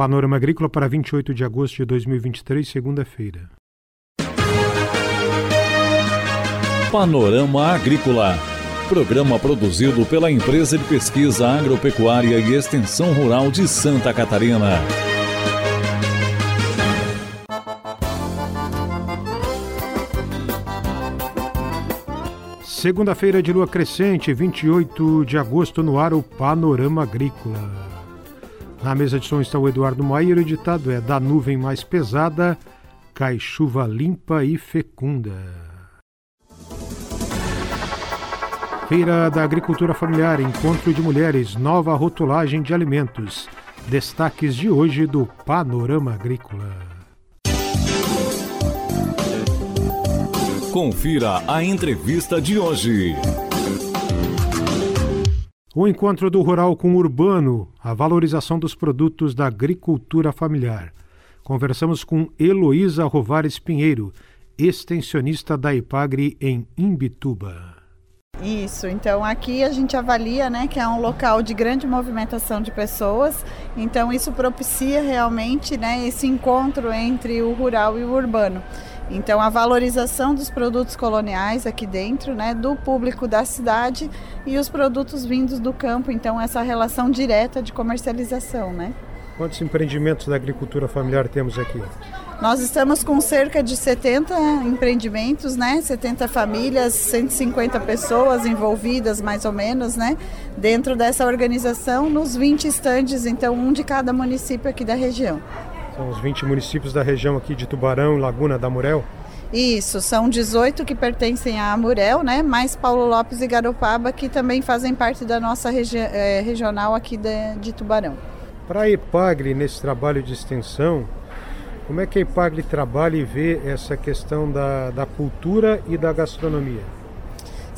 Panorama Agrícola para 28 de agosto de 2023, segunda-feira. Panorama Agrícola. Programa produzido pela Empresa de Pesquisa Agropecuária e Extensão Rural de Santa Catarina. Segunda-feira de lua crescente, 28 de agosto, no ar o Panorama Agrícola. Na mesa de som está o Eduardo Maier, o ditado é: Da nuvem mais pesada, cai chuva limpa e fecunda. Feira da Agricultura Familiar, Encontro de Mulheres, nova rotulagem de alimentos. Destaques de hoje do Panorama Agrícola. Confira a entrevista de hoje. O encontro do rural com o urbano, a valorização dos produtos da agricultura familiar. Conversamos com Heloísa Rovares Pinheiro, extensionista da Ipagre em Imbituba. Isso, então aqui a gente avalia né, que é um local de grande movimentação de pessoas, então isso propicia realmente né, esse encontro entre o rural e o urbano. Então, a valorização dos produtos coloniais aqui dentro, né, do público da cidade e os produtos vindos do campo. Então, essa relação direta de comercialização, né? Quantos empreendimentos da agricultura familiar temos aqui? Nós estamos com cerca de 70 empreendimentos, né? 70 famílias, 150 pessoas envolvidas, mais ou menos, né? Dentro dessa organização, nos 20 estandes, então um de cada município aqui da região. São os 20 municípios da região aqui de Tubarão e Laguna da Murel? Isso, são 18 que pertencem a Amurel, né? Mais Paulo Lopes e Garopaba que também fazem parte da nossa regi é, regional aqui de, de Tubarão. Para a EPAGRE, nesse trabalho de extensão, como é que a EPAGRE trabalha e vê essa questão da, da cultura e da gastronomia?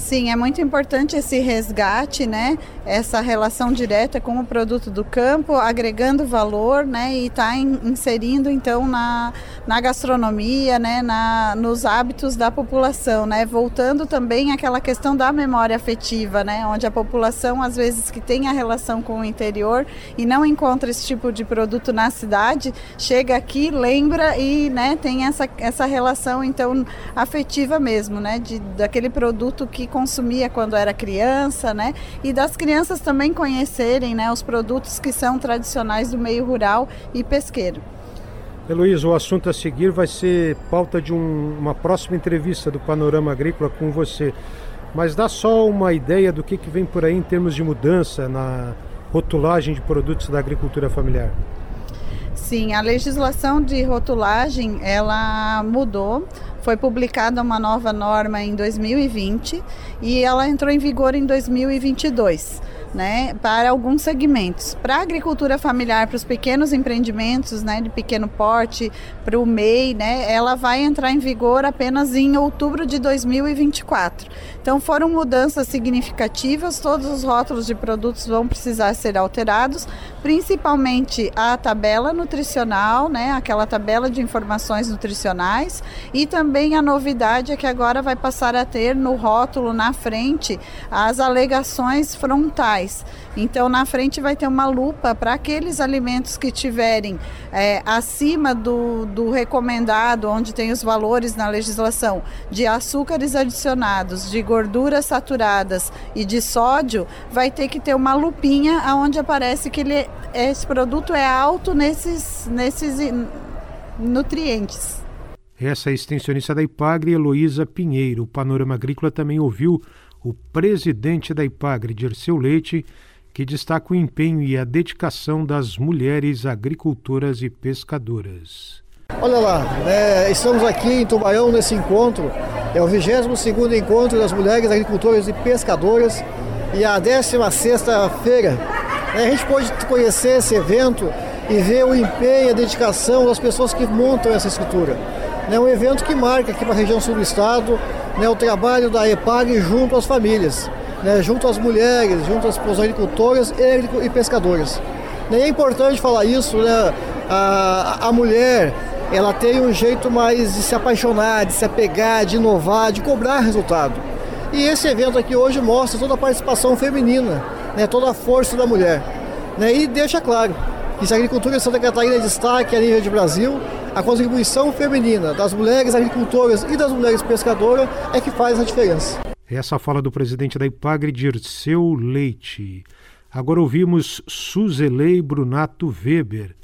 Sim, é muito importante esse resgate, né? Essa relação direta com o produto do campo, agregando valor, né? E está inserindo então na, na gastronomia, né? Na, nos hábitos da população, né? Voltando também àquela questão da memória afetiva, né? Onde a população às vezes que tem a relação com o interior e não encontra esse tipo de produto na cidade, chega aqui, lembra e, né? Tem essa essa relação então afetiva mesmo, né? De daquele produto que consumia quando era criança, né? E das crianças também conhecerem, né, os produtos que são tradicionais do meio rural e pesqueiro. Heloísa, o assunto a seguir vai ser pauta de um, uma próxima entrevista do Panorama Agrícola com você. Mas dá só uma ideia do que, que vem por aí em termos de mudança na rotulagem de produtos da agricultura familiar. Sim, a legislação de rotulagem ela mudou foi publicada uma nova norma em 2020 e ela entrou em vigor em 2022 né, para alguns segmentos. Para a agricultura familiar, para os pequenos empreendimentos né, de pequeno porte, para o MEI, né, ela vai entrar em vigor apenas em outubro de 2024. Então foram mudanças significativas, todos os rótulos de produtos vão precisar ser alterados, principalmente a tabela nutricional, né, aquela tabela de informações nutricionais, e também a novidade é que agora vai passar a ter no rótulo na frente as alegações frontais então, na frente vai ter uma lupa para aqueles alimentos que tiverem é, acima do, do recomendado, onde tem os valores na legislação, de açúcares adicionados, de gorduras saturadas e de sódio, vai ter que ter uma lupinha onde aparece que ele, esse produto é alto nesses, nesses nutrientes. Essa é a extensionista da IPAGRE, Heloísa Pinheiro. O Panorama Agrícola também ouviu o presidente da IPAGRE, Dirceu Leite, que destaca o empenho e a dedicação das mulheres agricultoras e pescadoras. Olha lá, né, estamos aqui em Tubarão nesse encontro, é o 22º encontro das mulheres agricultoras e pescadoras e a 16ª-feira. Né, a gente pode conhecer esse evento e ver o empenho e a dedicação das pessoas que montam essa estrutura. É um evento que marca aqui para a região sul do estado né, o trabalho da EPAG junto às famílias, né, junto às mulheres, junto às agricultoras e pescadoras. É importante falar isso, né, a, a mulher ela tem um jeito mais de se apaixonar, de se apegar, de inovar, de cobrar resultado. E esse evento aqui hoje mostra toda a participação feminina, né, toda a força da mulher. Né, e deixa claro que se a agricultura de Santa Catarina é destaque a nível de Brasil, a contribuição feminina das mulheres agricultoras e das mulheres pescadoras é que faz a diferença. Essa fala do presidente da IPAGRE, Dirceu Leite. Agora ouvimos Suzelei Brunato Weber,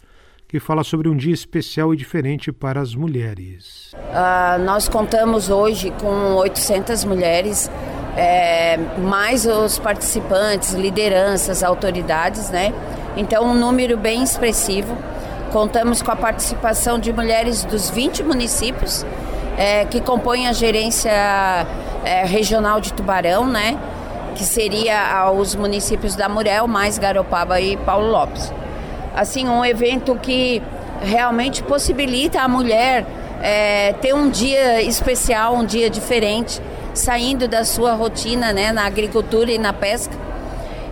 que fala sobre um dia especial e diferente para as mulheres. Uh, nós contamos hoje com 800 mulheres, é, mais os participantes, lideranças, autoridades, né? Então, um número bem expressivo. Contamos com a participação de mulheres dos 20 municípios é, que compõem a gerência é, regional de Tubarão, né? Que seria os municípios da Murel, mais Garopaba e Paulo Lopes assim um evento que realmente possibilita a mulher é, ter um dia especial, um dia diferente, saindo da sua rotina, né, na agricultura e na pesca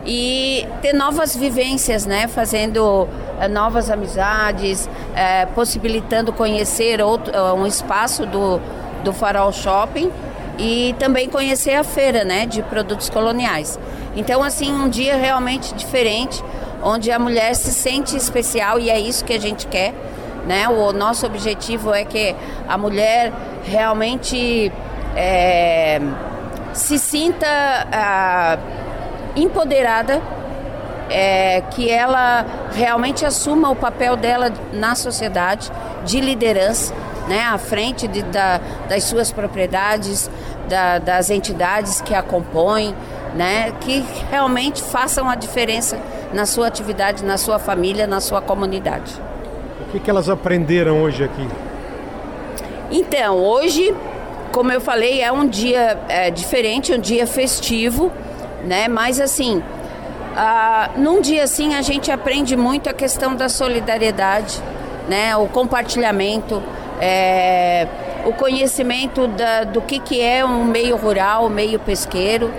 e ter novas vivências, né, fazendo novas amizades, é, possibilitando conhecer outro, é, um espaço do, do Farol Shopping e também conhecer a feira, né, de produtos coloniais. Então, assim, um dia realmente diferente, onde a mulher se sente especial e é isso que a gente quer. Né? O nosso objetivo é que a mulher realmente é, se sinta ah, empoderada, é, que ela realmente assuma o papel dela na sociedade de liderança, né, à frente de, da, das suas propriedades, da, das entidades que a compõem, né, que realmente façam a diferença na sua atividade, na sua família, na sua comunidade. O que, que elas aprenderam hoje aqui? Então, hoje, como eu falei, é um dia é, diferente, um dia festivo, né? Mas assim, ah, num dia assim a gente aprende muito a questão da solidariedade, né? O compartilhamento, é, o conhecimento da, do que, que é um meio rural, um meio pesqueiro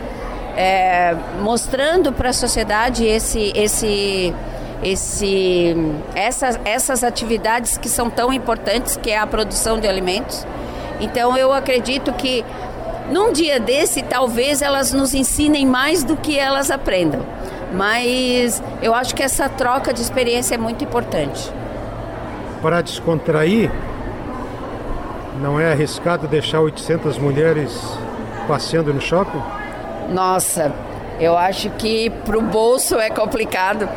é, mostrando para a sociedade esse, esse, esse, essas, essas atividades que são tão importantes, que é a produção de alimentos. Então eu acredito que num dia desse, talvez elas nos ensinem mais do que elas aprendam. Mas eu acho que essa troca de experiência é muito importante. Para descontrair, não é arriscado deixar 800 mulheres passeando no shopping? Nossa, eu acho que para o bolso é complicado.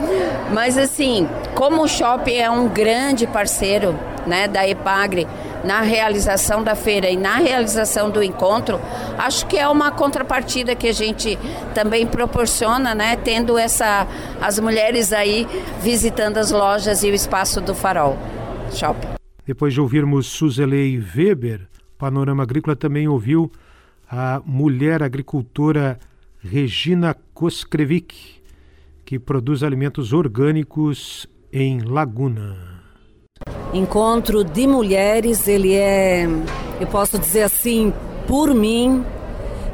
Mas assim, como o shopping é um grande parceiro né, da EPAGRE na realização da feira e na realização do encontro, acho que é uma contrapartida que a gente também proporciona, né, tendo essa as mulheres aí visitando as lojas e o espaço do Farol Shopping. Depois de ouvirmos Suzelei Weber, Panorama Agrícola também ouviu a mulher agricultora Regina Koskrevik, que produz alimentos orgânicos em Laguna. Encontro de mulheres, ele é, eu posso dizer assim, por mim,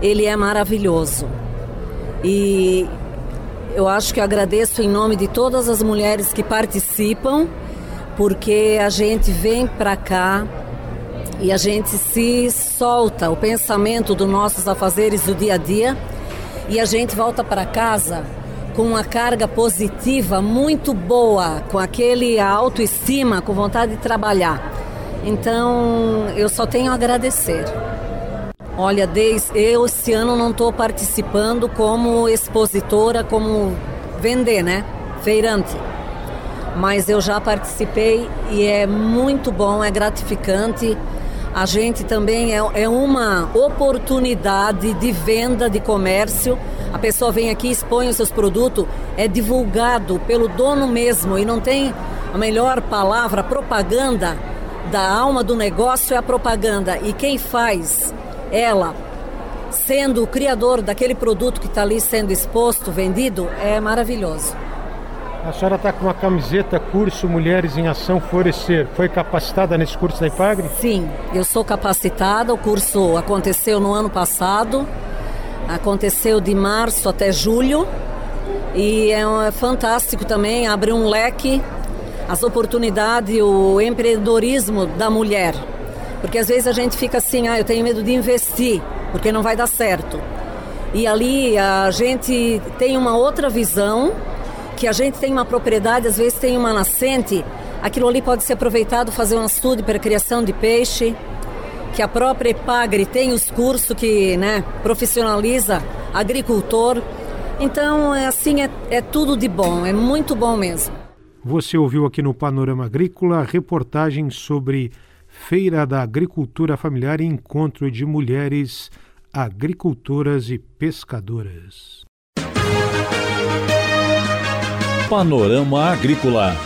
ele é maravilhoso. E eu acho que eu agradeço em nome de todas as mulheres que participam, porque a gente vem para cá e a gente se solta o pensamento dos nossos afazeres do dia a dia e a gente volta para casa com uma carga positiva muito boa, com aquele autoestima, com vontade de trabalhar. Então, eu só tenho a agradecer. Olha, desde eu esse ano não estou participando como expositora, como vender, né? Feirante. Mas eu já participei e é muito bom, é gratificante a gente também é, é uma oportunidade de venda, de comércio. A pessoa vem aqui, expõe os seus produtos, é divulgado pelo dono mesmo e não tem a melhor palavra, propaganda da alma do negócio é a propaganda. E quem faz ela, sendo o criador daquele produto que está ali sendo exposto, vendido, é maravilhoso. A senhora está com uma camiseta curso Mulheres em Ação Florescer. Foi capacitada nesse curso da IPAGRE? Sim, eu sou capacitada. O curso aconteceu no ano passado. Aconteceu de março até julho. E é, é fantástico também, abre um leque, as oportunidades, o empreendedorismo da mulher. Porque às vezes a gente fica assim, ah, eu tenho medo de investir, porque não vai dar certo. E ali a gente tem uma outra visão que a gente tem uma propriedade, às vezes tem uma nascente, aquilo ali pode ser aproveitado fazer um estudo para criação de peixe, que a própria Epagre tem os cursos que né, profissionaliza agricultor. Então, é assim, é, é tudo de bom, é muito bom mesmo. Você ouviu aqui no Panorama Agrícola reportagem sobre Feira da Agricultura Familiar e Encontro de Mulheres Agricultoras e Pescadoras. Panorama Agrícola.